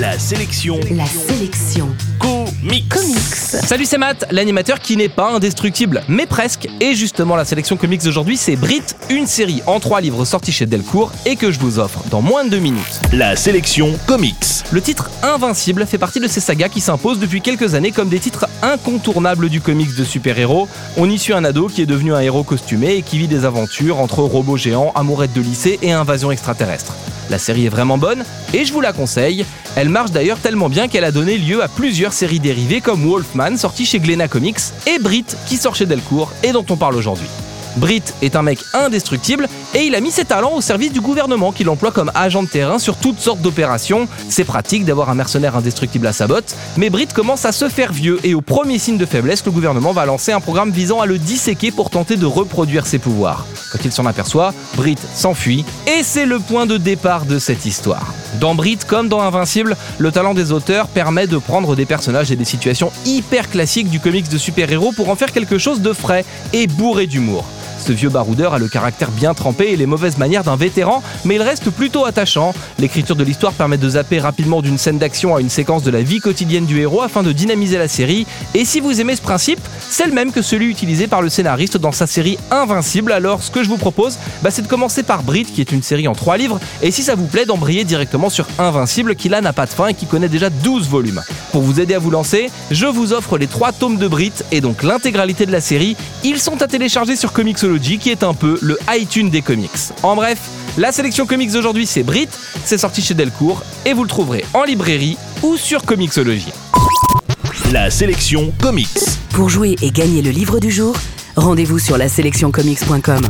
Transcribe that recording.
La sélection. La sélection. Comics. Comics. Salut, c'est Matt, l'animateur qui n'est pas indestructible, mais presque. Et justement, la sélection comics d'aujourd'hui, c'est Brit, une série en trois livres sortis chez Delcourt et que je vous offre dans moins de deux minutes. La sélection comics. Le titre Invincible fait partie de ces sagas qui s'imposent depuis quelques années comme des titres incontournables du comics de super-héros. On y suit un ado qui est devenu un héros costumé et qui vit des aventures entre robots géants, amourettes de lycée et invasion extraterrestre. La série est vraiment bonne et je vous la conseille. Elle marche d'ailleurs tellement bien qu'elle a donné lieu à plusieurs séries dérivées comme Wolfman sorti chez Glénat Comics et Brit qui sort chez Delcourt et dont on parle aujourd'hui. Brit est un mec indestructible et il a mis ses talents au service du gouvernement qui l'emploie comme agent de terrain sur toutes sortes d'opérations. C'est pratique d'avoir un mercenaire indestructible à sa botte, mais Brit commence à se faire vieux et au premier signe de faiblesse, le gouvernement va lancer un programme visant à le disséquer pour tenter de reproduire ses pouvoirs. Quand il s'en aperçoit, Brit s'enfuit et c'est le point de départ de cette histoire. Dans Brit comme dans Invincible, le talent des auteurs permet de prendre des personnages et des situations hyper classiques du comics de super-héros pour en faire quelque chose de frais et bourré d'humour. Ce vieux baroudeur a le caractère bien trempé et les mauvaises manières d'un vétéran, mais il reste plutôt attachant. L'écriture de l'histoire permet de zapper rapidement d'une scène d'action à une séquence de la vie quotidienne du héros afin de dynamiser la série. Et si vous aimez ce principe, c'est le même que celui utilisé par le scénariste dans sa série Invincible. Alors ce que je vous propose, bah, c'est de commencer par Brit, qui est une série en 3 livres, et si ça vous plaît, d'embrayer directement sur Invincible, qui là n'a pas de fin et qui connaît déjà 12 volumes. Pour vous aider à vous lancer, je vous offre les 3 tomes de Brit et donc l'intégralité de la série. Ils sont à télécharger sur Qui est un peu le iTunes des comics. En bref, la sélection comics d'aujourd'hui c'est Brit, c'est sorti chez Delcourt et vous le trouverez en librairie ou sur Comixology. La sélection comics. Pour jouer et gagner le livre du jour, rendez-vous sur la sélectioncomics.com.